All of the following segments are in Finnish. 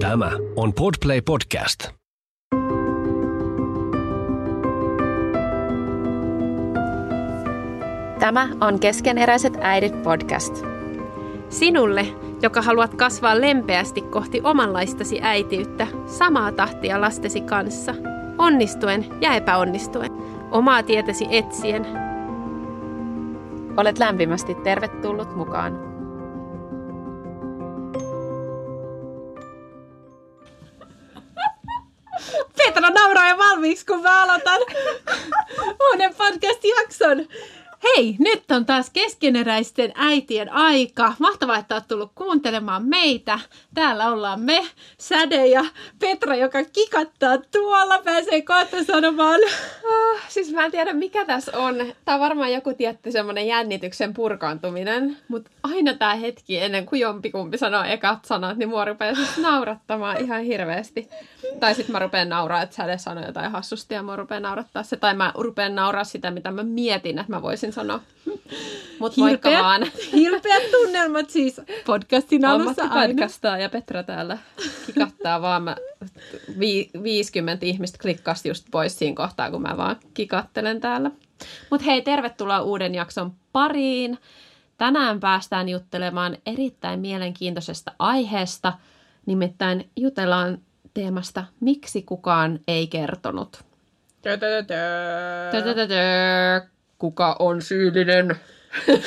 Tämä on Podplay Podcast. Tämä on Keskeneräiset äidit podcast. Sinulle, joka haluat kasvaa lempeästi kohti omanlaistasi äitiyttä, samaa tahtia lastesi kanssa, onnistuen ja epäonnistuen, omaa tietäsi etsien. Olet lämpimästi tervetullut mukaan. Petra nauraa jo valmiiksi, kun mä aloitan uuden podcast-jakson. Hei, nyt on taas keskeneräisten äitien aika. Mahtavaa, että olet tullut kuuntelemaan meitä. Täällä ollaan me, Säde ja Petra, joka kikattaa tuolla. Pääsee kohta sanomaan. Oh, siis mä en tiedä, mikä tässä on. Tämä on varmaan joku tietty semmoinen jännityksen purkaantuminen. Mutta aina tämä hetki ennen kuin jompikumpi sanoo ekat sanat, niin mua rupeaa siis naurattamaan ihan hirveästi. Tai sitten mä rupean nauraa, että Säde sanoo jotain hassusti ja mä rupean naurattaa se. Tai mä rupean nauraa sitä, mitä mä mietin, että mä voisin sanoa. Mutta moikka vaan. Hirpeät tunnelmat siis podcastin alussa aina. ja Petra täällä kikattaa vaan. Mä, vi, 50 ihmistä klikkasi just pois siinä kohtaa, kun mä vaan kikattelen täällä. Mutta hei, tervetuloa uuden jakson pariin. Tänään päästään juttelemaan erittäin mielenkiintoisesta aiheesta. Nimittäin jutellaan teemasta Miksi kukaan ei kertonut. Tötötötö. Kuka on syyllinen?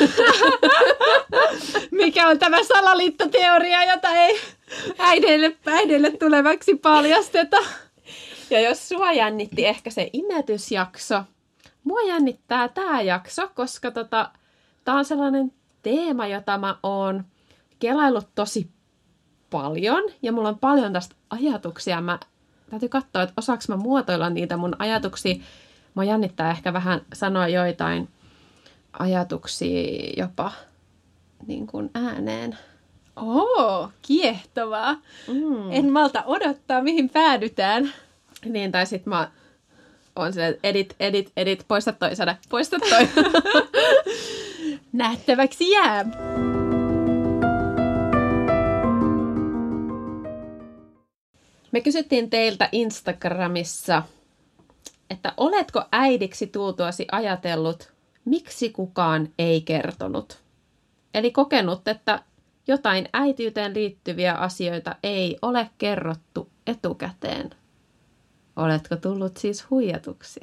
Mikä on tämä salaliittoteoria, jota ei äideille, äideille tulevaksi paljasteta? Ja jos sua jännitti ehkä se imetysjakso, mua jännittää tämä jakso, koska tota, tämä on sellainen teema, jota mä oon kelaillut tosi paljon. Ja mulla on paljon tästä ajatuksia. Mä täytyy katsoa, että osaaks mä muotoilla niitä mun ajatuksia. Mua jännittää ehkä vähän sanoa joitain ajatuksia jopa niin kuin ääneen. Oo, kiehtovaa. Mm. En malta odottaa, mihin päädytään. Niin, tai sit mä on se edit, edit, edit, poista toi sada, poista toi. Nähtäväksi jää. Me kysyttiin teiltä Instagramissa, että oletko äidiksi tultuasi ajatellut, miksi kukaan ei kertonut? Eli kokenut, että jotain äitiyteen liittyviä asioita ei ole kerrottu etukäteen. Oletko tullut siis huijatuksi?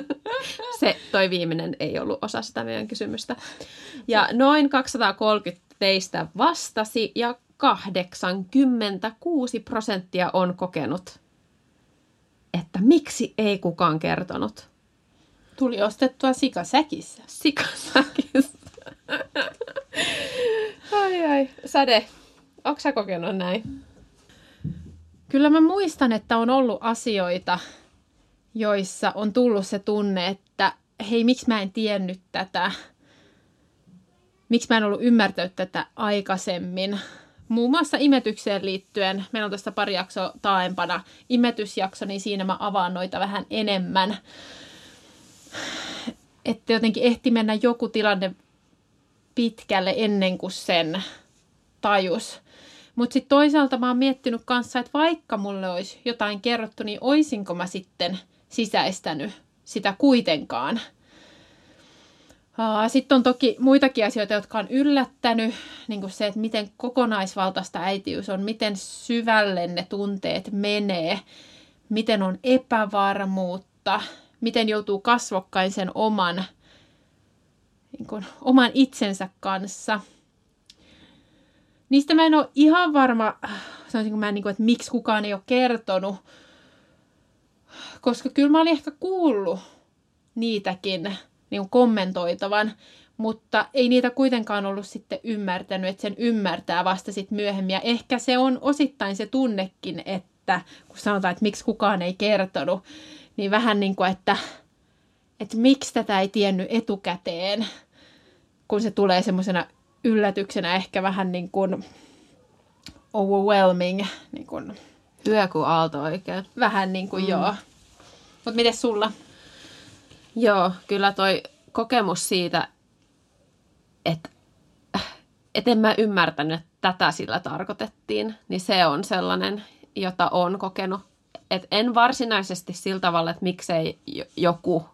Se, toi viimeinen ei ollut osa sitä meidän kysymystä. Ja noin 230 teistä vastasi ja 86 prosenttia on kokenut, että miksi ei kukaan kertonut Tuli ostettua sikasäkissä. sikasäkissä. ai ai. Säde, onko sä kokenut näin? Kyllä mä muistan, että on ollut asioita, joissa on tullut se tunne, että hei, miksi mä en tiennyt tätä? Miksi mä en ollut ymmärtänyt tätä aikaisemmin? Muun muassa imetykseen liittyen, meillä on tästä pari jaksoa taaempana imetysjakso, niin siinä mä avaan noita vähän enemmän. Että jotenkin ehti mennä joku tilanne pitkälle ennen kuin sen tajus. Mutta sitten toisaalta mä oon miettinyt kanssa, että vaikka mulle olisi jotain kerrottu, niin oisinko mä sitten sisäistänyt sitä kuitenkaan. Sitten on toki muitakin asioita, jotka on yllättänyt, niin kuin se, että miten kokonaisvaltaista äitiys on, miten syvälle ne tunteet menee, miten on epävarmuutta, miten joutuu kasvokkain sen oman, niin kuin, oman itsensä kanssa. Niistä mä en ole ihan varma, sanoisinko mä, niin kuin, että miksi kukaan ei ole kertonut, koska kyllä mä olin ehkä kuullut niitäkin niin kuin kommentoitavan, mutta ei niitä kuitenkaan ollut sitten ymmärtänyt, että sen ymmärtää vasta sitten myöhemmin. Ja ehkä se on osittain se tunnekin, että kun sanotaan, että miksi kukaan ei kertonut, niin vähän niin kuin, että, että miksi tätä ei tiennyt etukäteen, kun se tulee semmoisena yllätyksenä ehkä vähän niin kuin overwhelming, niin kuin, Hyö kuin aalto oikein. vähän niin kuin mm. joo. Mutta miten sulla? Joo, kyllä toi kokemus siitä, että et en mä ymmärtänyt, että tätä sillä tarkoitettiin, niin se on sellainen, jota on kokenut. Et en varsinaisesti sillä tavalla, että miksei joku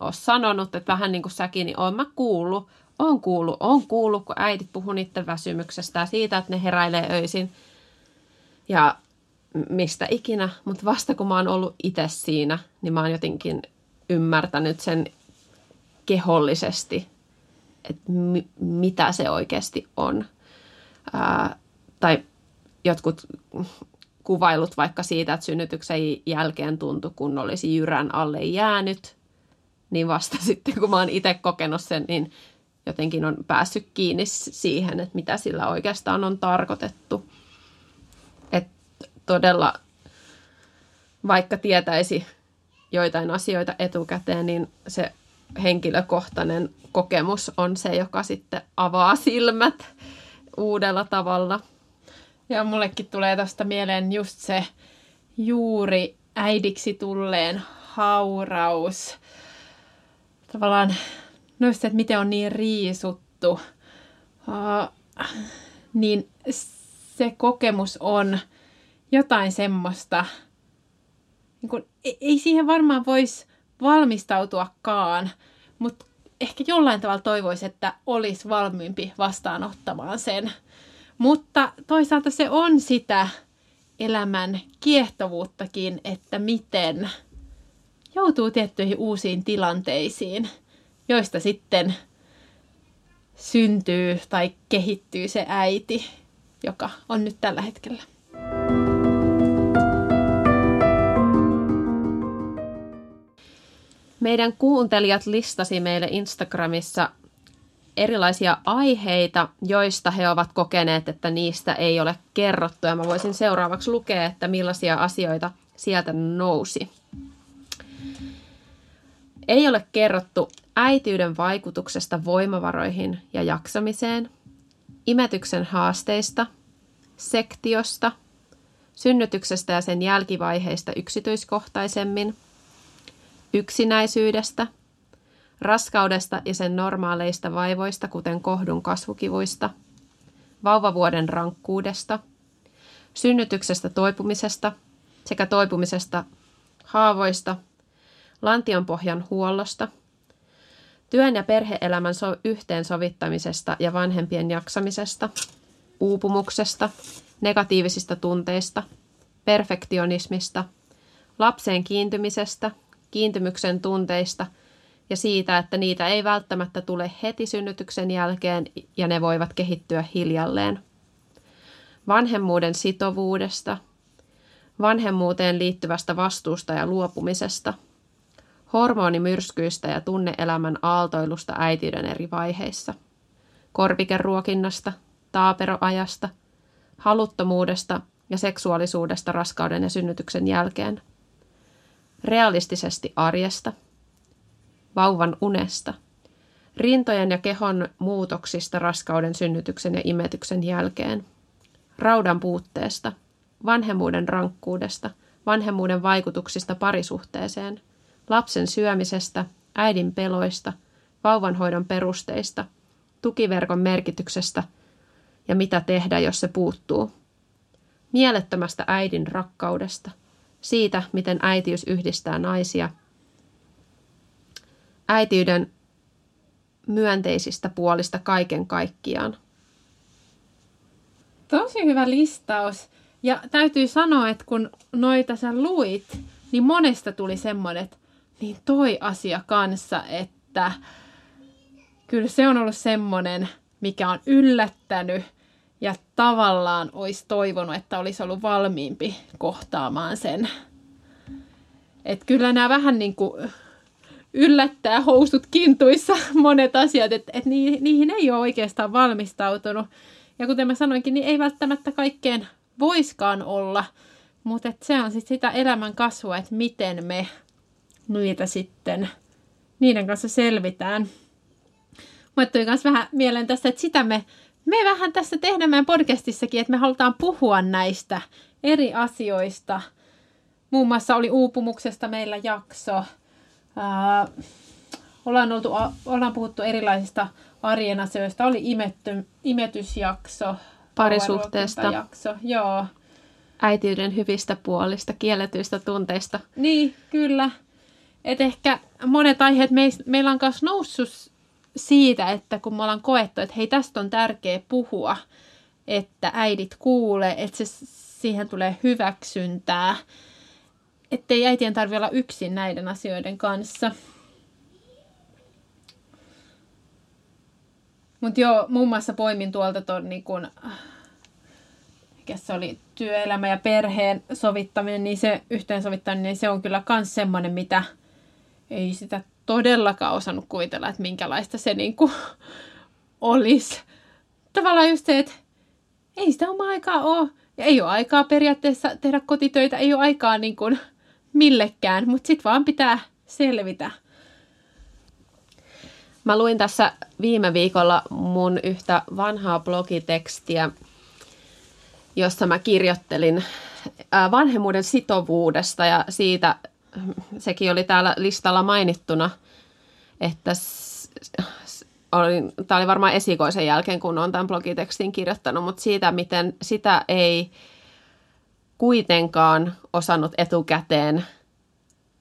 ole sanonut, että vähän niin kuin säkin, niin olen mä kuullut, on kuullut, on kuullut, kun äidit puhuu niiden väsymyksestä ja siitä, että ne heräilee öisin ja mistä ikinä. Mutta vasta kun mä oon ollut itse siinä, niin mä oon jotenkin ymmärtänyt sen kehollisesti, että mi- mitä se oikeasti on. Ää, tai jotkut kuvailut vaikka siitä, että synnytyksen jälkeen tuntui, kun olisi jyrän alle jäänyt, niin vasta sitten kun mä oon itse kokenut sen, niin jotenkin on päässyt kiinni siihen, että mitä sillä oikeastaan on tarkoitettu. Että todella, vaikka tietäisi joitain asioita etukäteen, niin se henkilökohtainen kokemus on se, joka sitten avaa silmät uudella tavalla. Ja mullekin tulee tästä mieleen just se juuri äidiksi tulleen hauraus. Tavallaan noista, että miten on niin riisuttu. Uh, niin se kokemus on jotain semmoista, niin kun, ei siihen varmaan voisi valmistautuakaan, mutta ehkä jollain tavalla toivoisi, että olisi valmiimpi vastaanottamaan sen. Mutta toisaalta se on sitä elämän kiehtovuuttakin, että miten joutuu tiettyihin uusiin tilanteisiin, joista sitten syntyy tai kehittyy se äiti, joka on nyt tällä hetkellä. Meidän kuuntelijat listasi meille Instagramissa erilaisia aiheita, joista he ovat kokeneet, että niistä ei ole kerrottu. Ja mä voisin seuraavaksi lukea, että millaisia asioita sieltä nousi. Ei ole kerrottu äitiyden vaikutuksesta voimavaroihin ja jaksamiseen, imetyksen haasteista, sektiosta, synnytyksestä ja sen jälkivaiheista yksityiskohtaisemmin – yksinäisyydestä, raskaudesta ja sen normaaleista vaivoista, kuten kohdun kasvukivuista, vauvavuoden rankkuudesta, synnytyksestä toipumisesta sekä toipumisesta haavoista, lantionpohjan huollosta, työn ja perheelämän so- yhteensovittamisesta ja vanhempien jaksamisesta, uupumuksesta, negatiivisista tunteista, perfektionismista, lapseen kiintymisestä kiintymyksen tunteista ja siitä, että niitä ei välttämättä tule heti synnytyksen jälkeen ja ne voivat kehittyä hiljalleen. Vanhemmuuden sitovuudesta, vanhemmuuteen liittyvästä vastuusta ja luopumisesta, hormonimyrskyistä ja tunneelämän aaltoilusta äitiyden eri vaiheissa, korvikeruokinnasta, taaperoajasta, haluttomuudesta ja seksuaalisuudesta raskauden ja synnytyksen jälkeen – realistisesti arjesta, vauvan unesta, rintojen ja kehon muutoksista raskauden, synnytyksen ja imetyksen jälkeen, raudan puutteesta, vanhemmuuden rankkuudesta, vanhemmuuden vaikutuksista parisuhteeseen, lapsen syömisestä, äidin peloista, vauvanhoidon perusteista, tukiverkon merkityksestä ja mitä tehdä, jos se puuttuu, mielettömästä äidin rakkaudesta, siitä, miten äitiys yhdistää naisia, äitiyden myönteisistä puolista kaiken kaikkiaan. Tosi hyvä listaus. Ja täytyy sanoa, että kun noita sä luit, niin monesta tuli semmoinen, että niin toi asia kanssa, että kyllä se on ollut semmoinen, mikä on yllättänyt ja tavallaan olisi toivonut, että olisi ollut valmiimpi kohtaamaan sen. Että kyllä nämä vähän niin kuin yllättää housut kintuissa monet asiat, että, että niihin ei ole oikeastaan valmistautunut. Ja kuten mä sanoinkin, niin ei välttämättä kaikkeen voiskaan olla, mutta se on sitten sitä elämän kasvua, että miten me niitä sitten, niiden kanssa selvitään. Mä tuli myös vähän mieleen tässä, että sitä me me vähän tässä tehdään meidän podcastissakin, että me halutaan puhua näistä eri asioista. Muun muassa oli uupumuksesta meillä jakso. Ää, ollaan, oltu, ollaan puhuttu erilaisista arjen asioista. Oli imetty, imetysjakso, Parisuhteesta. jakso, joo. Äitiyden hyvistä puolista, kielletyistä tunteista. Niin, kyllä. Et ehkä monet aiheet meis, meillä on myös noussut siitä, että kun me ollaan koettu, että hei, tästä on tärkeä puhua, että äidit kuulee, että se, siihen tulee hyväksyntää, ettei äitien tarvitse olla yksin näiden asioiden kanssa. Mutta joo, muun muassa poimin tuolta ton niin kun, mikä se oli, työelämä ja perheen sovittaminen, niin se yhteensovittaminen, niin se on kyllä myös semmoinen, mitä ei sitä todellakaan osannut kuvitella, että minkälaista se niin kuin olisi. Tavallaan just se, että ei sitä omaa aikaa ole. Ja ei ole aikaa periaatteessa tehdä kotitöitä, ei ole aikaa niin kuin millekään, mutta sitten vaan pitää selvitä. Mä luin tässä viime viikolla mun yhtä vanhaa blogitekstiä, jossa mä kirjoittelin vanhemmuuden sitovuudesta ja siitä, sekin oli täällä listalla mainittuna, että tämä oli varmaan esikoisen jälkeen, kun on tämän blogitekstin kirjoittanut, mutta siitä, miten sitä ei kuitenkaan osannut etukäteen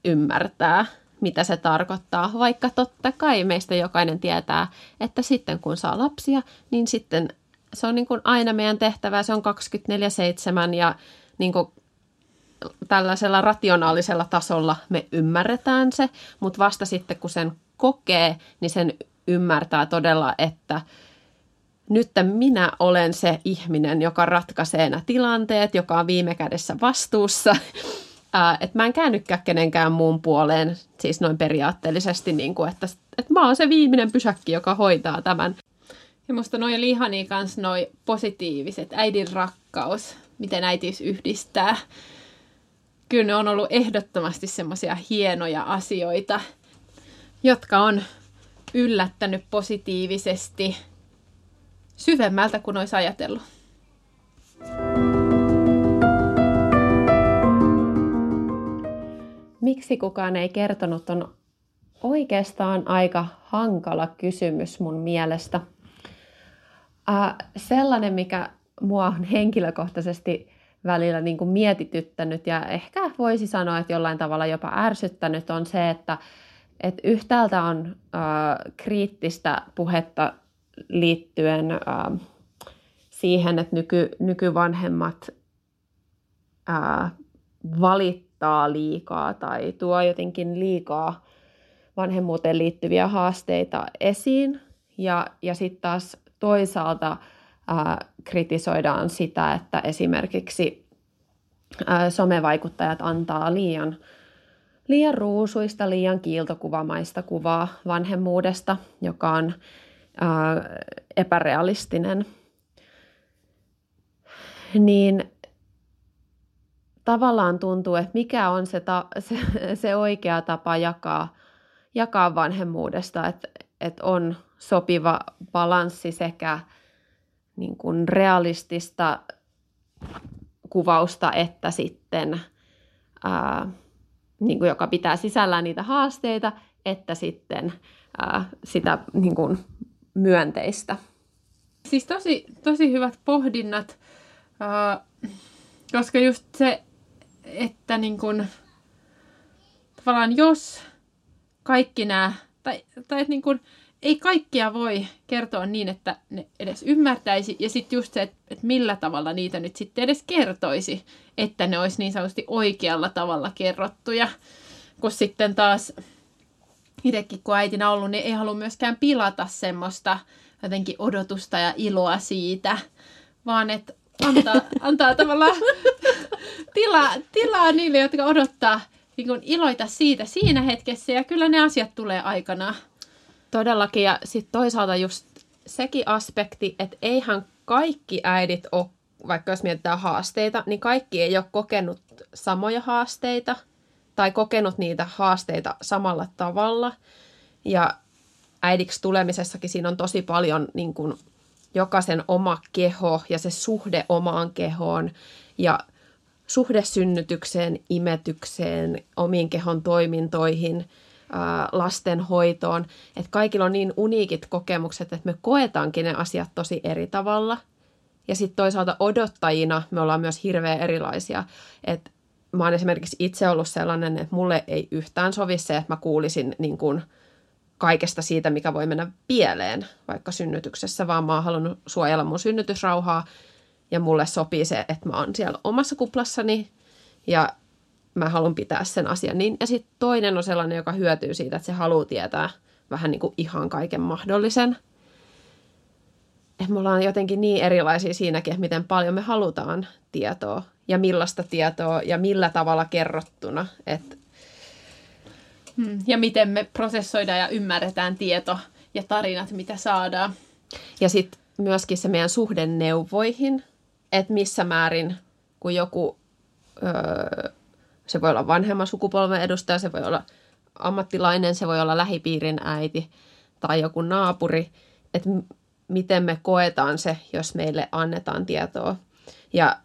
ymmärtää, mitä se tarkoittaa, vaikka totta kai meistä jokainen tietää, että sitten kun saa lapsia, niin sitten se on niin kuin aina meidän tehtävä, se on 24-7 ja niin kuin tällaisella rationaalisella tasolla me ymmärretään se, mutta vasta sitten kun sen kokee, niin sen ymmärtää todella, että nyt minä olen se ihminen, joka ratkaisee nämä tilanteet, joka on viime kädessä vastuussa. että mä en käännykään kenenkään muun puoleen, siis noin periaatteellisesti, niin kuin, että, että mä oon se viimeinen pysäkki, joka hoitaa tämän. Ja musta noi oli ihania kans noi positiiviset, äidin rakkaus, miten äitiys yhdistää. Kyllä ne on ollut ehdottomasti semmoisia hienoja asioita, jotka on yllättänyt positiivisesti syvemmältä kuin olisi ajatellut. Miksi kukaan ei kertonut on oikeastaan aika hankala kysymys mun mielestä. Äh, sellainen, mikä mua on henkilökohtaisesti välillä niin kuin mietityttänyt ja ehkä voisi sanoa, että jollain tavalla jopa ärsyttänyt, on se, että et yhtäältä on äh, kriittistä puhetta liittyen äh, siihen, että nyky, nykyvanhemmat äh, valittaa liikaa tai tuo jotenkin liikaa vanhemmuuteen liittyviä haasteita esiin. Ja, ja sitten taas toisaalta äh, kritisoidaan sitä, että esimerkiksi somevaikuttajat antaa liian liian ruusuista, liian kiiltokuvamaista kuvaa vanhemmuudesta, joka on epärealistinen. Niin tavallaan tuntuu, että mikä on se, ta, se, se oikea tapa jakaa, jakaa vanhemmuudesta, että, että on sopiva balanssi sekä niin kuin realistista kuvausta että sitten ää, niin kuin, joka pitää sisällään niitä haasteita, että sitten ää, sitä niin kuin, myönteistä. Siis tosi, tosi hyvät pohdinnat, ää, koska just se, että niin kuin, tavallaan jos kaikki nämä, tai, tai niin kuin, ei kaikkia voi kertoa niin, että ne edes ymmärtäisi. Ja sitten just se, että, että millä tavalla niitä nyt sitten edes kertoisi, että ne olisi niin sanotusti oikealla tavalla kerrottuja. Kun sitten taas itsekin kun äitinä ollut, niin ei halua myöskään pilata semmoista jotenkin odotusta ja iloa siitä, vaan että antaa, antaa tavallaan tilaa, tilaa niille, jotka odottaa niin kuin iloita siitä siinä hetkessä ja kyllä ne asiat tulee aikanaan. Todellakin, ja sitten toisaalta just sekin aspekti, että eihän kaikki äidit ole, vaikka jos mietitään haasteita, niin kaikki ei ole kokenut samoja haasteita tai kokenut niitä haasteita samalla tavalla. Ja äidiksi tulemisessakin siinä on tosi paljon niin kuin, jokaisen oma keho ja se suhde omaan kehoon ja suhde synnytykseen, imetykseen, omiin kehon toimintoihin – lastenhoitoon. Että kaikilla on niin uniikit kokemukset, että me koetaankin ne asiat tosi eri tavalla. Ja sitten toisaalta odottajina me ollaan myös hirveän erilaisia. Että mä oon esimerkiksi itse ollut sellainen, että mulle ei yhtään sovi se, että mä kuulisin niin kuin kaikesta siitä, mikä voi mennä pieleen vaikka synnytyksessä, vaan mä oon halunnut suojella mun synnytysrauhaa ja mulle sopii se, että mä oon siellä omassa kuplassani ja mä haluan pitää sen asian niin. Ja sitten toinen on sellainen, joka hyötyy siitä, että se haluaa tietää vähän niin kuin ihan kaiken mahdollisen. Että me ollaan jotenkin niin erilaisia siinäkin, että miten paljon me halutaan tietoa ja millaista tietoa ja millä tavalla kerrottuna. Että hmm, ja miten me prosessoidaan ja ymmärretään tieto ja tarinat, mitä saadaan. Ja sitten myöskin se meidän suhde neuvoihin, että missä määrin, kun joku öö, se voi olla vanhemman sukupolven edustaja, se voi olla ammattilainen, se voi olla lähipiirin äiti tai joku naapuri, että miten me koetaan se, jos meille annetaan tietoa. Ja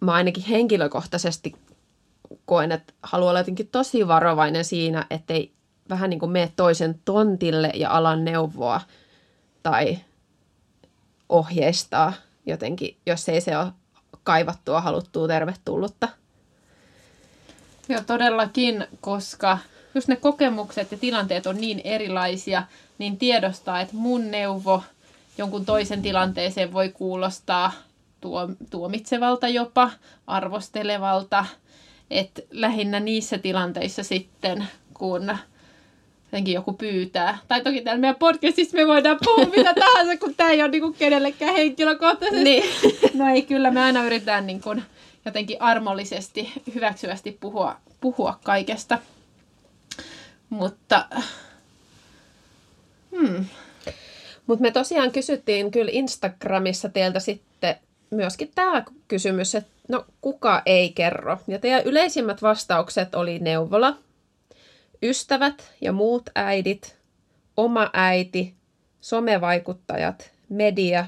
mä ainakin henkilökohtaisesti koen, että haluan olla jotenkin tosi varovainen siinä, ettei vähän niin kuin mene toisen tontille ja alan neuvoa tai ohjeistaa jotenkin, jos ei se ole kaivattua, haluttua, tervetullutta. Joo, todellakin, koska just ne kokemukset ja tilanteet on niin erilaisia, niin tiedostaa, että mun neuvo jonkun toisen tilanteeseen voi kuulostaa tuo, tuomitsevalta jopa, arvostelevalta. Että lähinnä niissä tilanteissa sitten, kun jotenkin joku pyytää. Tai toki täällä meidän podcastissa me voidaan puhua mitä tahansa, kun tämä ei ole niinku kenellekään henkilökohtaisesti. Niin. No ei, kyllä me aina yritetään niinku jotenkin armollisesti, hyväksyvästi puhua, puhua kaikesta. Mutta... Hmm. Mutta me tosiaan kysyttiin kyllä Instagramissa teiltä sitten myöskin tämä kysymys, että no kuka ei kerro. Ja teidän yleisimmät vastaukset oli neuvola, ystävät ja muut äidit, oma äiti, somevaikuttajat, media,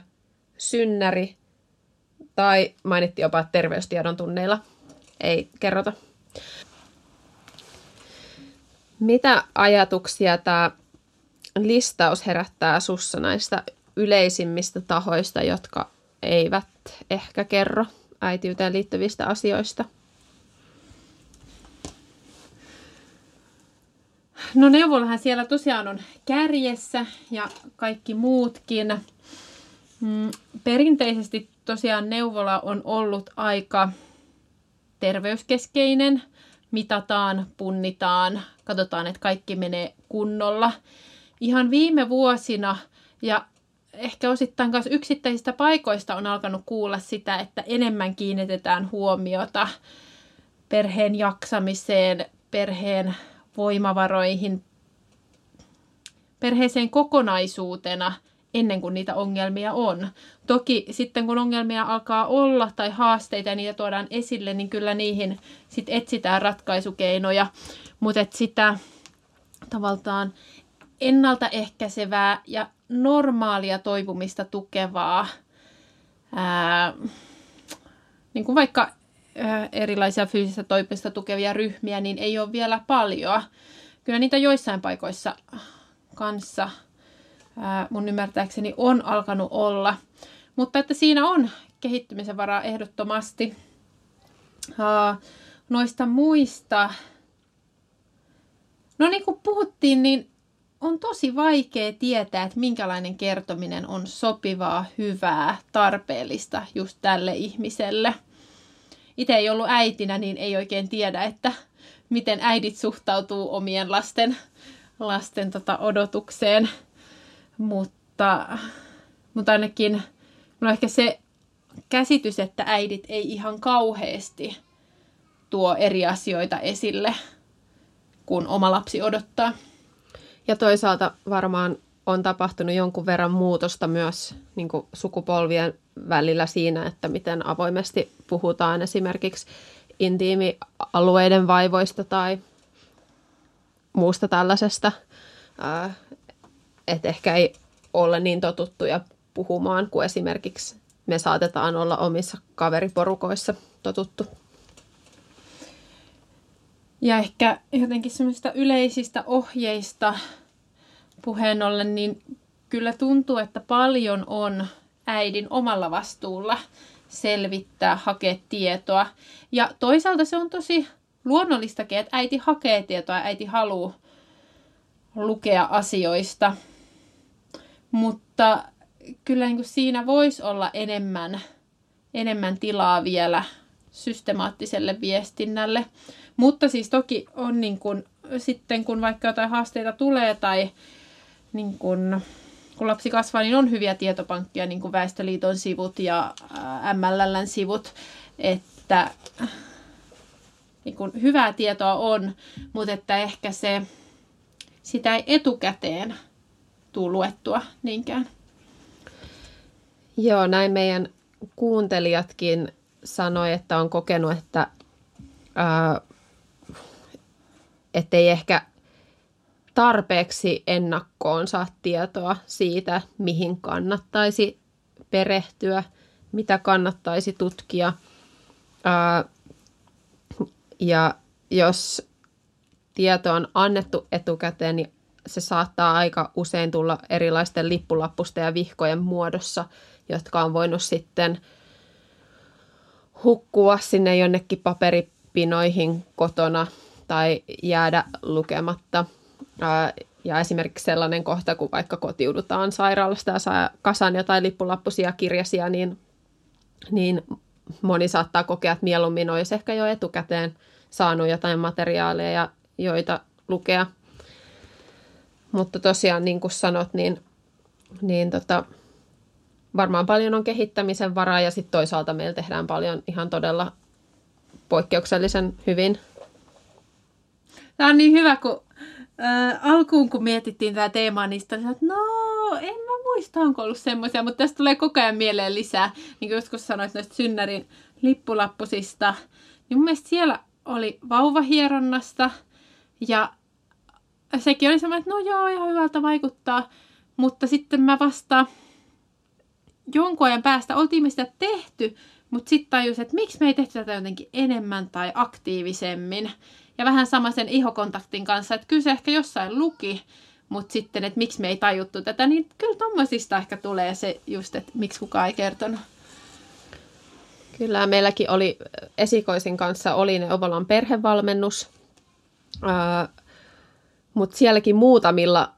synnäri tai mainittiin jopa terveystiedon tunneilla. Ei kerrota. Mitä ajatuksia tämä listaus herättää sussa näistä yleisimmistä tahoista, jotka eivät ehkä kerro äitiyteen liittyvistä asioista? No neuvolahan siellä tosiaan on kärjessä ja kaikki muutkin. Mm, perinteisesti tosiaan neuvola on ollut aika terveyskeskeinen. Mitataan, punnitaan, katsotaan, että kaikki menee kunnolla. Ihan viime vuosina ja ehkä osittain myös yksittäisistä paikoista on alkanut kuulla sitä, että enemmän kiinnitetään huomiota perheen jaksamiseen, perheen voimavaroihin, perheeseen kokonaisuutena – ennen kuin niitä ongelmia on. Toki sitten kun ongelmia alkaa olla tai haasteita ja niitä tuodaan esille, niin kyllä niihin sit etsitään ratkaisukeinoja. Mutta sitä tavallaan ennaltaehkäisevää ja normaalia toipumista tukevaa, ää, niin kuin vaikka erilaisia fyysistä toipumista tukevia ryhmiä, niin ei ole vielä paljon. Kyllä niitä joissain paikoissa kanssa – mun ymmärtääkseni on alkanut olla. Mutta että siinä on kehittymisen varaa ehdottomasti. Noista muista, no niin kuin puhuttiin, niin on tosi vaikea tietää, että minkälainen kertominen on sopivaa, hyvää, tarpeellista just tälle ihmiselle. Itse ei ollut äitinä, niin ei oikein tiedä, että miten äidit suhtautuu omien lasten, lasten tota odotukseen – mutta, mutta ainakin on ehkä se käsitys, että äidit ei ihan kauheasti tuo eri asioita esille, kun oma lapsi odottaa. Ja toisaalta varmaan on tapahtunut jonkun verran muutosta myös niin sukupolvien välillä siinä, että miten avoimesti puhutaan esimerkiksi intiimialueiden vaivoista tai muusta tällaisesta että ehkä ei olla niin totuttuja puhumaan kuin esimerkiksi me saatetaan olla omissa kaveriporukoissa totuttu. Ja ehkä jotenkin semmoista yleisistä ohjeista puheen ollen, niin kyllä tuntuu, että paljon on äidin omalla vastuulla selvittää, hakea tietoa. Ja toisaalta se on tosi luonnollistakin, että äiti hakee tietoa äiti haluaa lukea asioista. Mutta kyllä niin kuin siinä voisi olla enemmän, enemmän tilaa vielä systemaattiselle viestinnälle. Mutta siis toki on niin kuin, sitten kun vaikka jotain haasteita tulee tai niin kuin, kun lapsi kasvaa, niin on hyviä tietopankkia, niin kuin Väestöliiton sivut ja MLLn sivut, että niin kuin, hyvää tietoa on, mutta että ehkä se, sitä ei etukäteen tule luettua niinkään. Joo, näin meidän kuuntelijatkin sanoi, että on kokenut, että ää, ettei ehkä tarpeeksi ennakkoon saa tietoa siitä, mihin kannattaisi perehtyä, mitä kannattaisi tutkia. Ää, ja jos tieto on annettu etukäteen, niin se saattaa aika usein tulla erilaisten lippulappusta ja vihkojen muodossa, jotka on voinut sitten hukkua sinne jonnekin paperipinoihin kotona tai jäädä lukematta. Ja esimerkiksi sellainen kohta, kun vaikka kotiudutaan sairaalasta ja saa kasan jotain lippulappusia kirjasia, niin, niin moni saattaa kokea, että mieluummin olisi ehkä jo etukäteen saanut jotain materiaaleja, joita lukea. Mutta tosiaan, niin kuin sanot, niin, niin tota, varmaan paljon on kehittämisen varaa ja sitten toisaalta meillä tehdään paljon ihan todella poikkeuksellisen hyvin. Tämä on niin hyvä, kun äh, alkuun kun mietittiin tämä teema, niin sitten että no, en mä muista, onko ollut semmoisia, mutta tästä tulee koko ajan mieleen lisää. Niin kuin joskus sanoit noista synnärin lippulappusista, niin mun mielestä siellä oli vauvahieronnasta ja sekin oli semmoinen, että no joo, ihan hyvältä vaikuttaa, mutta sitten mä vasta jonkun ajan päästä oltiin me sitä tehty, mutta sitten tajus, että miksi me ei tehty tätä jotenkin enemmän tai aktiivisemmin. Ja vähän sama sen ihokontaktin kanssa, että kyllä se ehkä jossain luki, mutta sitten, että miksi me ei tajuttu tätä, niin kyllä tommosista ehkä tulee se just, että miksi kukaan ei kertonut. Kyllä, meilläkin oli esikoisin kanssa oli ne Ovalan perhevalmennus, mutta sielläkin muutamilla,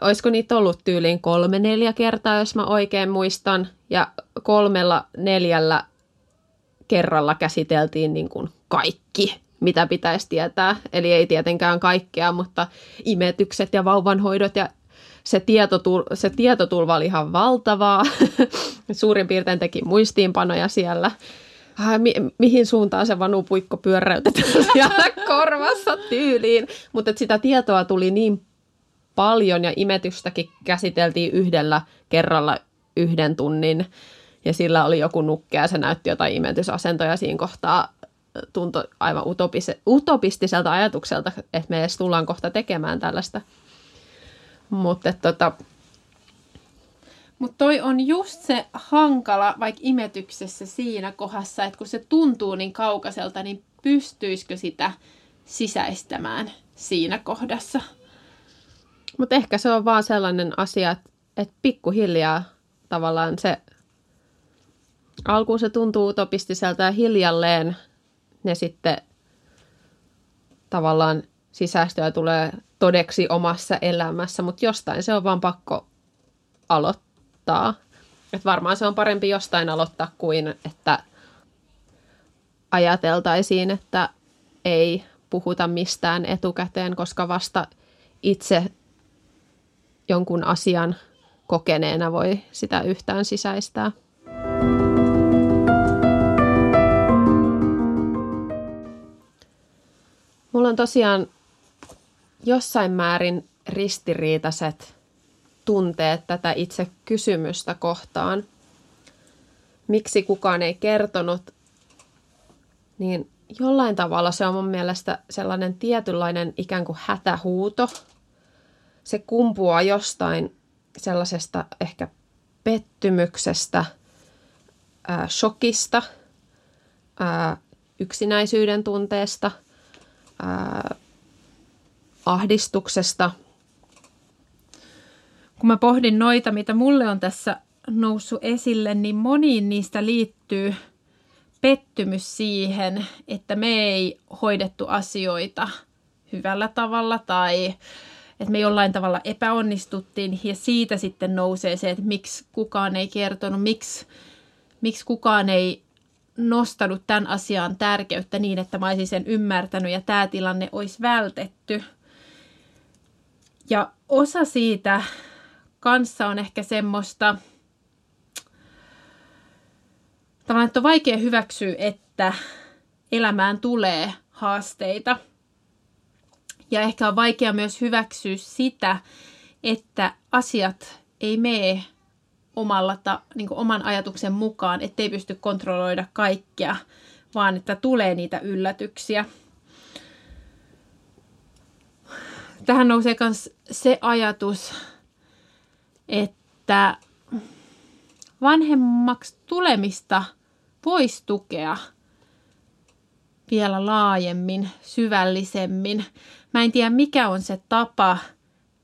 olisiko niitä ollut tyyliin kolme neljä kertaa, jos mä oikein muistan, ja kolmella neljällä kerralla käsiteltiin niin kuin kaikki mitä pitäisi tietää. Eli ei tietenkään kaikkea, mutta imetykset ja vauvanhoidot ja se, tietotul- se tietotulva oli ihan valtavaa. Suurin piirtein teki muistiinpanoja siellä. Mi- mihin suuntaan se vanupuikko pyöräytetään korvassa tyyliin. Mutta sitä tietoa tuli niin paljon ja imetystäkin käsiteltiin yhdellä kerralla yhden tunnin. Ja sillä oli joku nukke ja se näytti jotain imetysasentoja siinä kohtaa tuntui aivan utopis- utopistiselta ajatukselta, että me edes tullaan kohta tekemään tällaista. Mutta tota... Mut toi on just se hankala, vaikka imetyksessä siinä kohdassa, että kun se tuntuu niin kaukaiselta, niin pystyisikö sitä sisäistämään siinä kohdassa? Mutta ehkä se on vaan sellainen asia, että, että pikkuhiljaa tavallaan se alkuun se tuntuu utopistiselta ja hiljalleen ne sitten tavallaan sisäistöä tulee todeksi omassa elämässä, mutta jostain se on vaan pakko aloittaa. Et varmaan se on parempi jostain aloittaa kuin, että ajateltaisiin, että ei puhuta mistään etukäteen, koska vasta itse jonkun asian kokeneena voi sitä yhtään sisäistää. Mulla on tosiaan jossain määrin ristiriitaiset tunteet tätä itse kysymystä kohtaan. Miksi kukaan ei kertonut, niin jollain tavalla se on mun mielestä sellainen tietynlainen ikään kuin hätähuuto. Se kumpuaa jostain sellaisesta ehkä pettymyksestä, ää, shokista, ää, yksinäisyyden tunteesta – ää, ahdistuksesta. Kun mä pohdin noita, mitä mulle on tässä noussut esille, niin moniin niistä liittyy pettymys siihen, että me ei hoidettu asioita hyvällä tavalla tai että me jollain tavalla epäonnistuttiin ja siitä sitten nousee se, että miksi kukaan ei kertonut, miksi, miksi kukaan ei nostanut tämän asian tärkeyttä niin, että mä olisin sen ymmärtänyt ja tämä tilanne olisi vältetty. Ja osa siitä kanssa on ehkä semmoista, tavallaan, että on vaikea hyväksyä, että elämään tulee haasteita. Ja ehkä on vaikea myös hyväksyä sitä, että asiat ei mene omalla ta, niin oman ajatuksen mukaan, ettei pysty kontrolloida kaikkea, vaan että tulee niitä yllätyksiä. Tähän nousee myös se ajatus, että vanhemmaksi tulemista voisi tukea vielä laajemmin, syvällisemmin. Mä en tiedä, mikä on se tapa,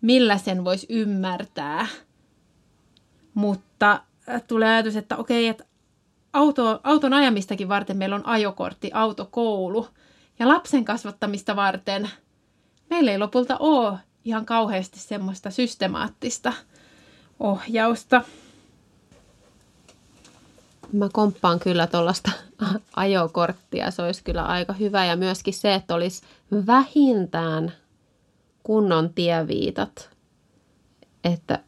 millä sen voisi ymmärtää. Mutta äh, tulee ajatus, että okei, että auto, auton ajamistakin varten meillä on ajokortti, autokoulu. Ja lapsen kasvattamista varten meillä ei lopulta ole ihan kauheasti semmoista systemaattista ohjausta. Mä komppaan kyllä tuollaista ajokorttia, se olisi kyllä aika hyvä. Ja myöskin se, että olisi vähintään kunnon tieviitat, että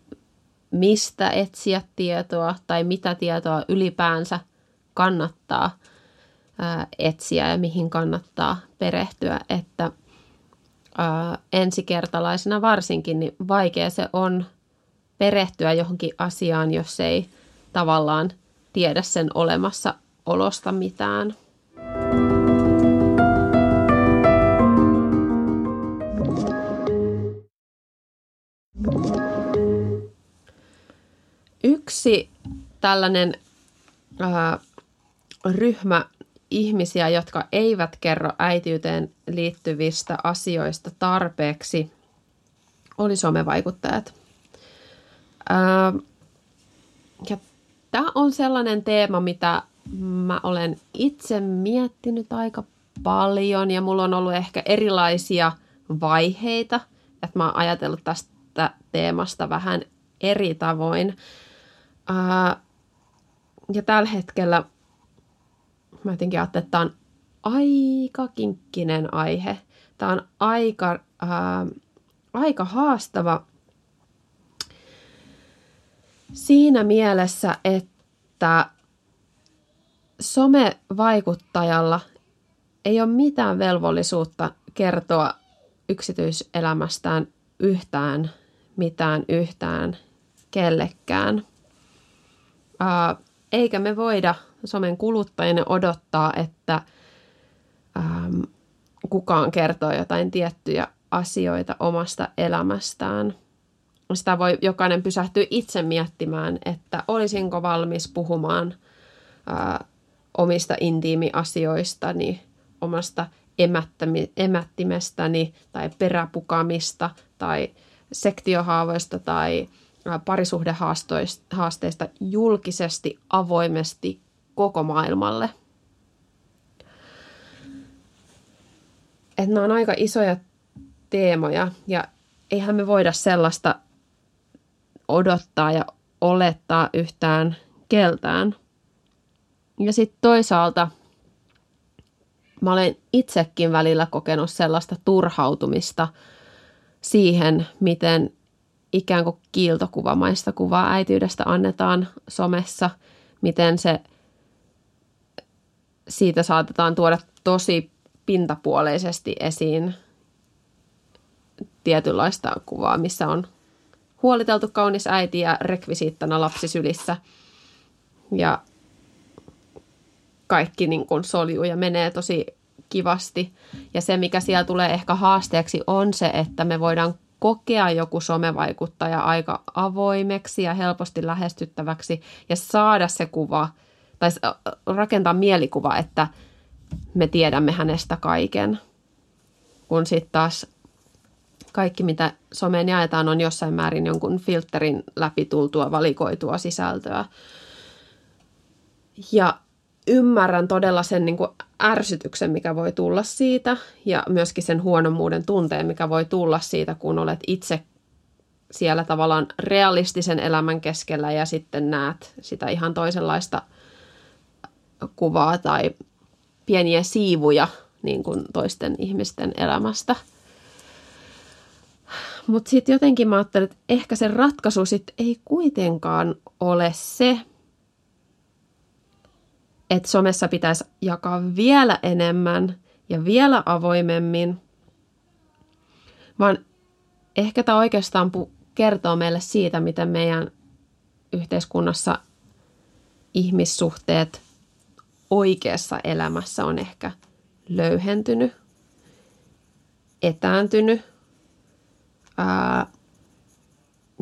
mistä etsiä tietoa tai mitä tietoa ylipäänsä kannattaa etsiä ja mihin kannattaa perehtyä, että ensikertalaisena varsinkin niin vaikea se on perehtyä johonkin asiaan, jos ei tavallaan tiedä sen olemassa olosta mitään. Yksi tällainen äh, ryhmä ihmisiä, jotka eivät kerro äitiyteen liittyvistä asioista tarpeeksi, oli somevaikuttajat. Äh, ja Tämä on sellainen teema, mitä mä olen itse miettinyt aika paljon ja mulla on ollut ehkä erilaisia vaiheita, että mä oon ajatellut tästä teemasta vähän eri tavoin. Ja tällä hetkellä mä jotenkin ajattelin, että tämä on aika kinkkinen aihe. Tämä on aika, ää, aika haastava siinä mielessä, että somevaikuttajalla ei ole mitään velvollisuutta kertoa yksityiselämästään yhtään mitään yhtään kellekään. Eikä me voida somen kuluttajina odottaa, että kukaan kertoo jotain tiettyjä asioita omasta elämästään – sitä voi jokainen pysähtyä itse miettimään, että olisinko valmis puhumaan ää, omista intiimiasioistani, omasta emättämi, emättimestäni tai peräpukamista tai sektiohaavoista tai parisuhdehaasteista julkisesti, avoimesti koko maailmalle. Että nämä on aika isoja teemoja ja eihän me voida sellaista odottaa ja olettaa yhtään keltään. Ja sitten toisaalta mä olen itsekin välillä kokenut sellaista turhautumista siihen, miten ikään kuin kiiltokuvamaista kuvaa äitiydestä annetaan somessa, miten se siitä saatetaan tuoda tosi pintapuoleisesti esiin tietynlaista kuvaa, missä on huoliteltu kaunis äiti ja rekvisiittana lapsi sylissä. Ja kaikki niin kuin soljuu ja menee tosi kivasti. Ja se, mikä siellä tulee ehkä haasteeksi, on se, että me voidaan kokea joku somevaikuttaja aika avoimeksi ja helposti lähestyttäväksi ja saada se kuva tai rakentaa mielikuva, että me tiedämme hänestä kaiken. kun sitten taas kaikki, mitä someen jaetaan, on jossain määrin jonkun filterin läpi tultua valikoitua sisältöä. Ja ymmärrän todella sen niin kuin ärsytyksen, mikä voi tulla siitä ja myöskin sen huonommuuden tunteen, mikä voi tulla siitä, kun olet itse siellä tavallaan realistisen elämän keskellä ja sitten näet sitä ihan toisenlaista kuvaa tai pieniä siivuja niin kuin toisten ihmisten elämästä. Mutta sitten jotenkin mä ajattelin, että ehkä se ratkaisu sit ei kuitenkaan ole se, että somessa pitäisi jakaa vielä enemmän ja vielä avoimemmin, vaan ehkä tämä oikeastaan kertoo meille siitä, miten meidän yhteiskunnassa ihmissuhteet oikeassa elämässä on ehkä löyhentynyt, etääntynyt. Ää,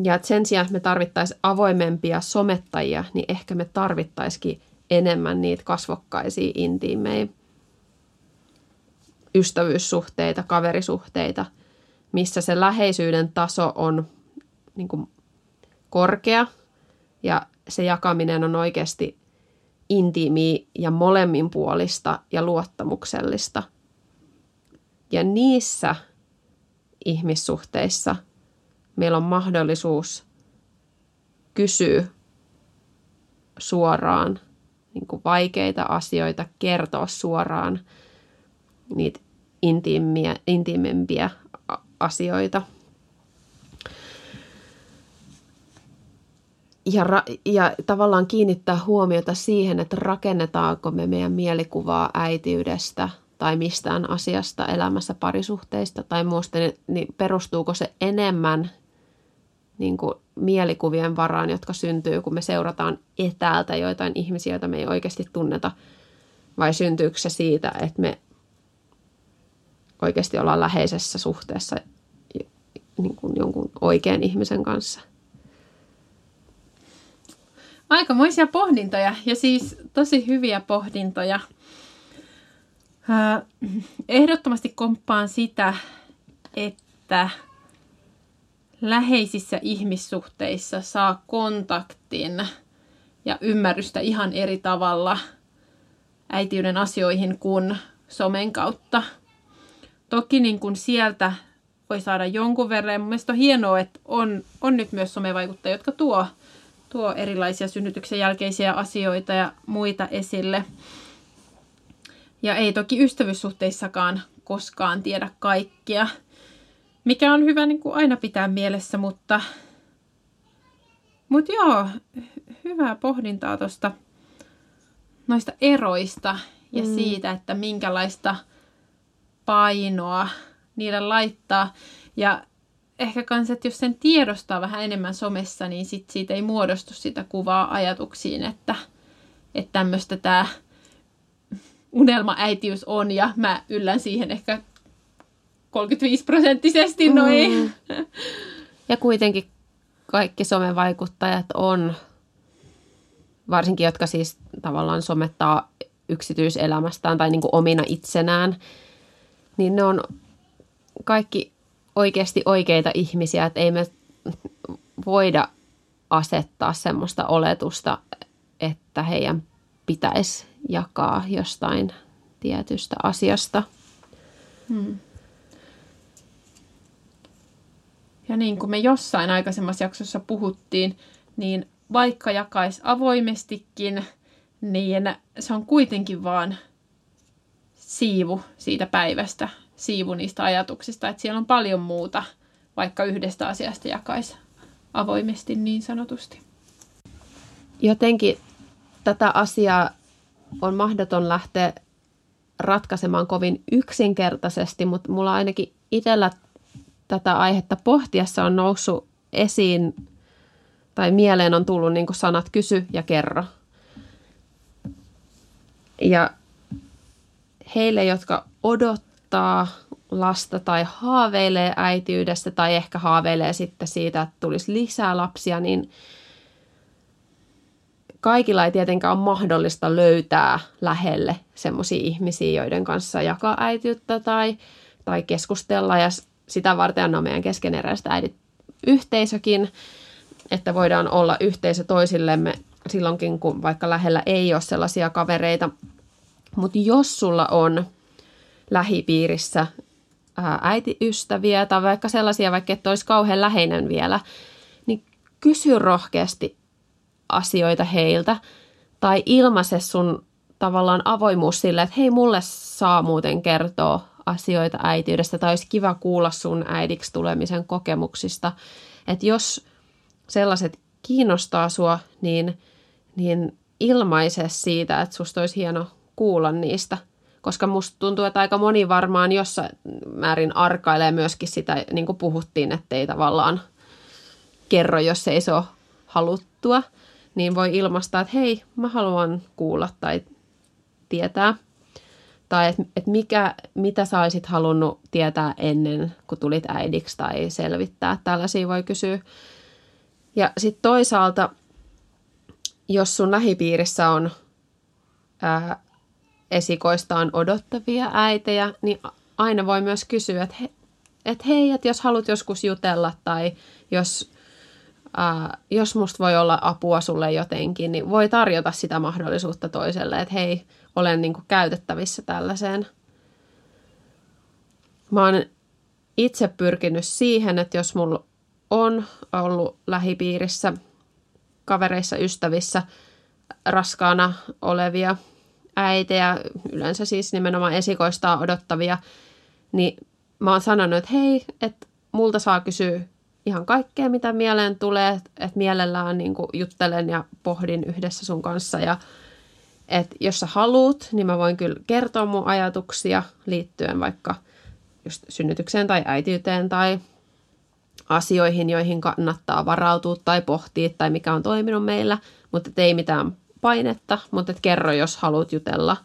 ja sen sijaan, että me tarvittaisiin avoimempia somettajia, niin ehkä me tarvittaisikin enemmän niitä kasvokkaisia intiimejä ystävyyssuhteita, kaverisuhteita, missä se läheisyyden taso on niin kuin korkea ja se jakaminen on oikeasti intiimiä ja molemminpuolista ja luottamuksellista. Ja niissä ihmissuhteissa meillä on mahdollisuus kysyä suoraan niin kuin vaikeita asioita, kertoa suoraan niitä intiimiä, intiimempiä asioita. Ja, ra- ja tavallaan kiinnittää huomiota siihen, että rakennetaanko me meidän mielikuvaa äitiydestä tai mistään asiasta elämässä parisuhteista tai muusta, niin, niin perustuuko se enemmän niin kuin mielikuvien varaan, jotka syntyy, kun me seurataan etäältä joitain ihmisiä, joita me ei oikeasti tunneta, vai syntyykö se siitä, että me oikeasti ollaan läheisessä suhteessa niin kuin jonkun oikean ihmisen kanssa. Aikamoisia pohdintoja ja siis tosi hyviä pohdintoja. Ehdottomasti komppaan sitä, että läheisissä ihmissuhteissa saa kontaktin ja ymmärrystä ihan eri tavalla äitiyden asioihin kuin somen kautta. Toki niin kuin sieltä voi saada jonkun verran. Mun mielestä on hienoa, että on, on nyt myös somevaikuttajia, jotka tuo, tuo erilaisia synnytyksen jälkeisiä asioita ja muita esille. Ja ei toki ystävyyssuhteissakaan koskaan tiedä kaikkea mikä on hyvä niin kuin aina pitää mielessä, mutta, mutta joo, hyvää pohdintaa tuosta noista eroista ja mm. siitä, että minkälaista painoa niille laittaa. Ja ehkä kans, että jos sen tiedostaa vähän enemmän somessa, niin sit siitä ei muodostu sitä kuvaa ajatuksiin, että, että tämmöistä tämä unelmaäitiys on ja mä yllän siihen ehkä 35 prosenttisesti noin. Mm. Ja kuitenkin kaikki somevaikuttajat on, varsinkin jotka siis tavallaan somettaa yksityiselämästään tai niin kuin omina itsenään, niin ne on kaikki oikeasti oikeita ihmisiä, että ei me voida asettaa semmoista oletusta, että heidän pitäisi jakaa jostain tietystä asiasta. Hmm. Ja niin kuin me jossain aikaisemmassa jaksossa puhuttiin, niin vaikka jakaisi avoimestikin, niin se on kuitenkin vaan siivu siitä päivästä, siivu niistä ajatuksista, että siellä on paljon muuta, vaikka yhdestä asiasta jakaisi avoimesti niin sanotusti. Jotenkin tätä asiaa on mahdoton lähteä ratkaisemaan kovin yksinkertaisesti, mutta mulla ainakin itsellä tätä aihetta pohtiessa on noussut esiin tai mieleen on tullut niin sanat kysy ja kerro. Ja heille, jotka odottaa lasta tai haaveilee äitiydestä tai ehkä haaveilee sitten siitä, että tulisi lisää lapsia, niin kaikilla ei tietenkään ole mahdollista löytää lähelle semmoisia ihmisiä, joiden kanssa jakaa äitiyttä tai tai keskustella ja sitä varten on meidän keskeneräiset äidit yhteisökin, että voidaan olla yhteisö toisillemme silloinkin, kun vaikka lähellä ei ole sellaisia kavereita. Mutta jos sulla on lähipiirissä äitiystäviä tai vaikka sellaisia, vaikka et olisi kauhean läheinen vielä, niin kysy rohkeasti asioita heiltä tai ilmaise sun tavallaan avoimuus sille, että hei, mulle saa muuten kertoa asioita äitiydestä tai olisi kiva kuulla sun äidiksi tulemisen kokemuksista. Että jos sellaiset kiinnostaa sua, niin, niin ilmaise siitä, että susta olisi hieno kuulla niistä. Koska musta tuntuu, että aika moni varmaan jossain määrin arkailee myöskin sitä, niin kuin puhuttiin, ettei tavallaan kerro, jos ei se ole haluttua. Niin voi ilmaista, että hei, mä haluan kuulla tai tietää. Tai että et mikä, mitä sä olisit halunnut tietää ennen, kun tulit äidiksi tai selvittää. Tällaisia voi kysyä. Ja sitten toisaalta, jos sun lähipiirissä on ää, esikoistaan odottavia äitejä, niin aina voi myös kysyä, että he, et hei, että jos haluat joskus jutella tai jos, ää, jos musta voi olla apua sulle jotenkin, niin voi tarjota sitä mahdollisuutta toiselle, että hei, olen niin kuin käytettävissä tällaiseen. Mä oon itse pyrkinyt siihen, että jos mulla on ollut lähipiirissä, kavereissa, ystävissä raskaana olevia äitejä, yleensä siis nimenomaan esikoistaa odottavia, niin mä oon sanonut, että hei, että multa saa kysyä ihan kaikkea, mitä mieleen tulee, että mielellään niin juttelen ja pohdin yhdessä sun kanssa ja että jos sä haluut, niin mä voin kyllä kertoa mun ajatuksia liittyen vaikka just synnytykseen tai äitiyteen tai asioihin, joihin kannattaa varautua tai pohtia tai mikä on toiminut meillä, mutta ei mitään painetta, mutta et kerro, jos haluat jutella.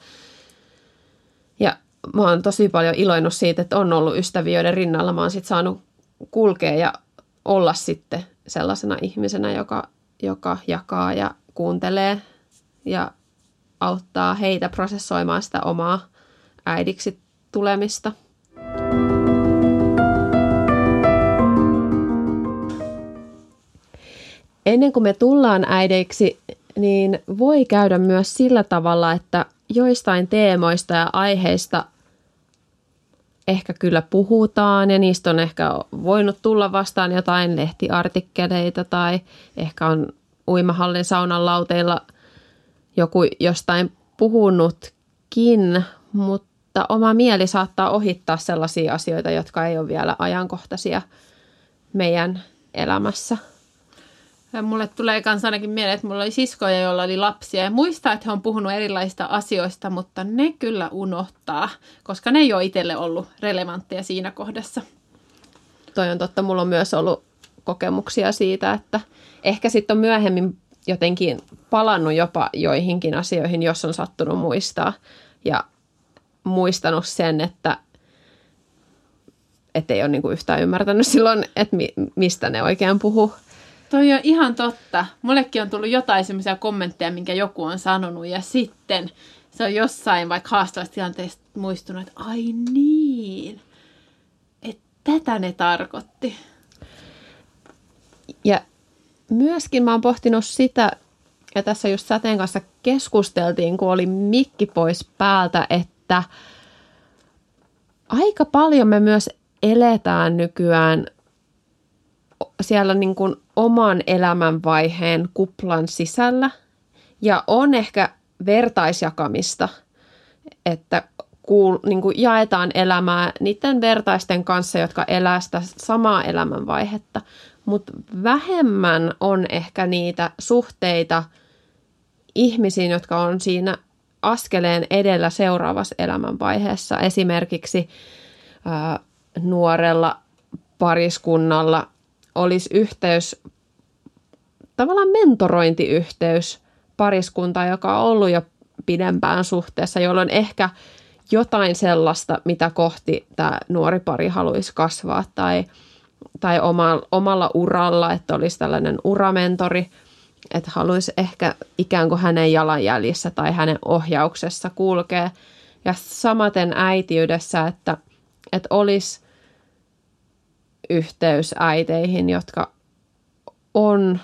Ja mä oon tosi paljon iloinut siitä, että on ollut ystäviöiden rinnalla. Mä oon sit saanut kulkea ja olla sitten sellaisena ihmisenä, joka, joka jakaa ja kuuntelee ja auttaa heitä prosessoimaan sitä omaa äidiksi tulemista. Ennen kuin me tullaan äideiksi, niin voi käydä myös sillä tavalla, että joistain teemoista ja aiheista ehkä kyllä puhutaan ja niistä on ehkä voinut tulla vastaan jotain lehtiartikkeleita tai ehkä on uimahallin saunan lauteilla – joku jostain puhunutkin, mutta oma mieli saattaa ohittaa sellaisia asioita, jotka ei ole vielä ajankohtaisia meidän elämässä. Ja mulle tulee myös ainakin mieleen, että mulla oli siskoja, joilla oli lapsia. Ja muistaa, että he on puhunut erilaisista asioista, mutta ne kyllä unohtaa, koska ne ei ole itselle ollut relevantteja siinä kohdassa. Toi on totta. Mulla on myös ollut kokemuksia siitä, että ehkä sitten on myöhemmin jotenkin palannut jopa joihinkin asioihin, jos on sattunut muistaa. Ja muistanut sen, että ei ole niinku yhtään ymmärtänyt silloin, että mi, mistä ne oikein puhuu. Toi on ihan totta. Mullekin on tullut jotain semmoisia kommentteja, minkä joku on sanonut, ja sitten se on jossain vaikka haastavassa tilanteessa muistunut, että ai niin, että tätä ne tarkoitti. Myöskin mä oon pohtinut sitä, ja tässä just Säteen kanssa keskusteltiin, kun oli mikki pois päältä, että aika paljon me myös eletään nykyään siellä niin kuin oman elämänvaiheen kuplan sisällä. Ja on ehkä vertaisjakamista, että kuul, niin kuin jaetaan elämää niiden vertaisten kanssa, jotka elää sitä samaa elämänvaihetta mutta vähemmän on ehkä niitä suhteita ihmisiin, jotka on siinä askeleen edellä seuraavassa elämänvaiheessa. Esimerkiksi ää, nuorella pariskunnalla olisi yhteys, tavallaan mentorointiyhteys pariskunta, joka on ollut jo pidempään suhteessa, jolloin ehkä jotain sellaista, mitä kohti tämä nuori pari haluaisi kasvaa tai – tai oma, omalla uralla, että olisi tällainen uramentori, että haluaisi ehkä ikään kuin hänen jalanjäljissä tai hänen ohjauksessa kulkea. Ja samaten äitiydessä, että, että olisi yhteys äiteihin, jotka on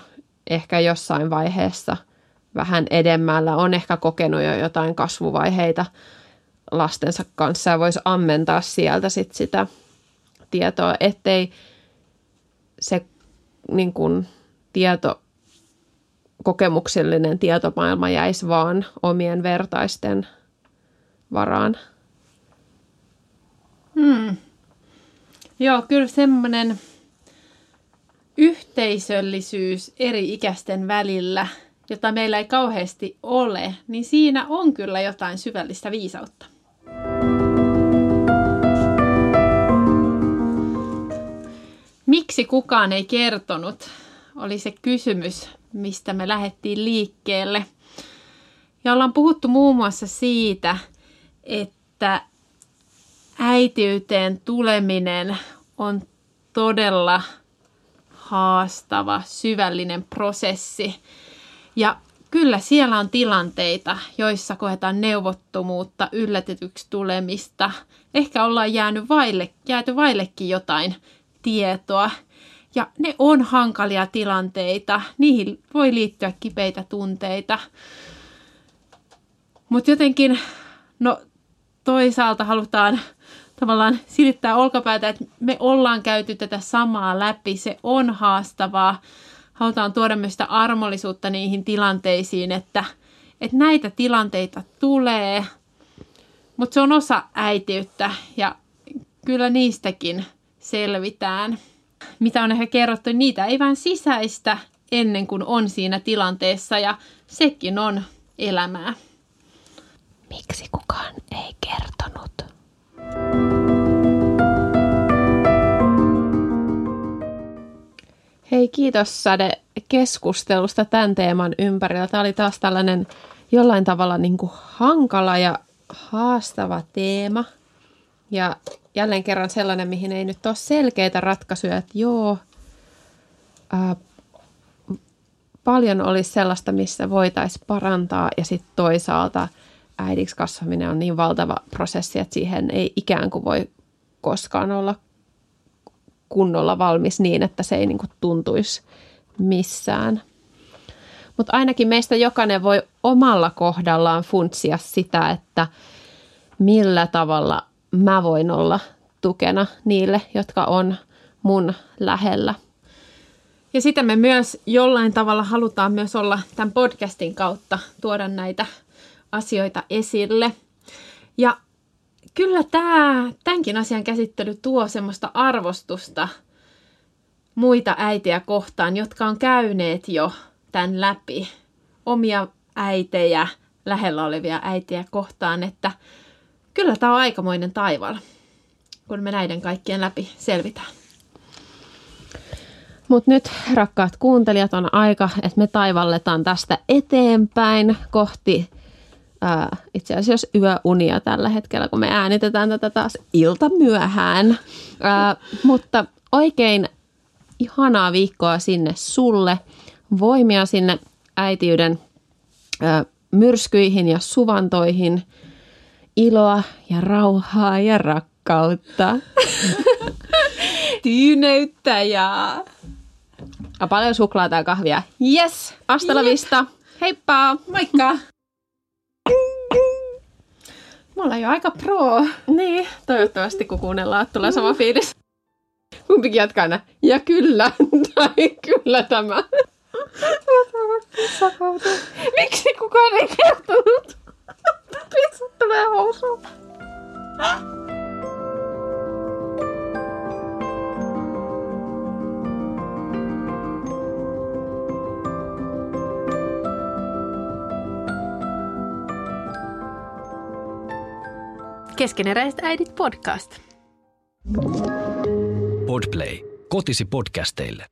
ehkä jossain vaiheessa vähän edemmällä, on ehkä kokenut jo jotain kasvuvaiheita lastensa kanssa ja voisi ammentaa sieltä sit sitä tietoa, ettei se niin kuin, tieto, kokemuksellinen tietomaailma jäisi vaan omien vertaisten varaan. Hmm. Joo, kyllä semmoinen yhteisöllisyys eri ikäisten välillä, jota meillä ei kauheasti ole, niin siinä on kyllä jotain syvällistä viisautta. Miksi kukaan ei kertonut, oli se kysymys, mistä me lähdettiin liikkeelle. Ja ollaan puhuttu muun muassa siitä, että äitiyteen tuleminen on todella haastava, syvällinen prosessi. Ja kyllä siellä on tilanteita, joissa koetaan neuvottomuutta, yllätetyksi tulemista. Ehkä ollaan jäänyt vaille, jääty vaillekin jotain tietoa. Ja ne on hankalia tilanteita, niihin voi liittyä kipeitä tunteita. Mutta jotenkin, no toisaalta halutaan tavallaan silittää olkapäätä, että me ollaan käyty tätä samaa läpi, se on haastavaa. Halutaan tuoda myös sitä armollisuutta niihin tilanteisiin, että, että näitä tilanteita tulee, mutta se on osa äitiyttä ja kyllä niistäkin selvitään. Mitä on ehkä kerrottu, niitä ei vaan sisäistä ennen kuin on siinä tilanteessa ja sekin on elämää. Miksi kukaan ei kertonut? Hei, kiitos Sade keskustelusta tämän teeman ympärillä. Tämä oli taas tällainen jollain tavalla niin kuin hankala ja haastava teema. Ja jälleen kerran sellainen, mihin ei nyt ole selkeitä ratkaisuja, että joo, ää, paljon olisi sellaista, missä voitaisiin parantaa ja sitten toisaalta äidiksi kasvaminen on niin valtava prosessi, että siihen ei ikään kuin voi koskaan olla kunnolla valmis niin, että se ei niin kuin tuntuisi missään. Mutta ainakin meistä jokainen voi omalla kohdallaan funtsia sitä, että millä tavalla mä voin olla tukena niille, jotka on mun lähellä. Ja sitä me myös jollain tavalla halutaan myös olla tämän podcastin kautta tuoda näitä asioita esille. Ja kyllä tämä, tämänkin asian käsittely tuo semmoista arvostusta muita äitiä kohtaan, jotka on käyneet jo tämän läpi. Omia äitejä, lähellä olevia äitiä kohtaan, että kyllä tämä on aikamoinen taival, kun me näiden kaikkien läpi selvitään. Mutta nyt, rakkaat kuuntelijat, on aika, että me taivalletaan tästä eteenpäin kohti ää, itse asiassa yöunia tällä hetkellä, kun me äänitetään tätä taas ilta myöhään. Ää, mutta oikein ihanaa viikkoa sinne sulle, voimia sinne äitiyden ää, myrskyihin ja suvantoihin, iloa ja rauhaa ja rakkautta. Tyyneyttä ja... ja paljon suklaata ja kahvia. Yes, hasta la vista. Heippa! Moikka! Me ollaan jo aika pro. Niin, toivottavasti kun kuunnellaan, tulee sama fiilis. Kumpikin jatkaa aina. Ja kyllä, tai kyllä tämä. Miksi kukaan ei kertonut? Pitsat tulee housuun. Keskeneräiset äidit podcast. Podplay. Kotisi podcasteille.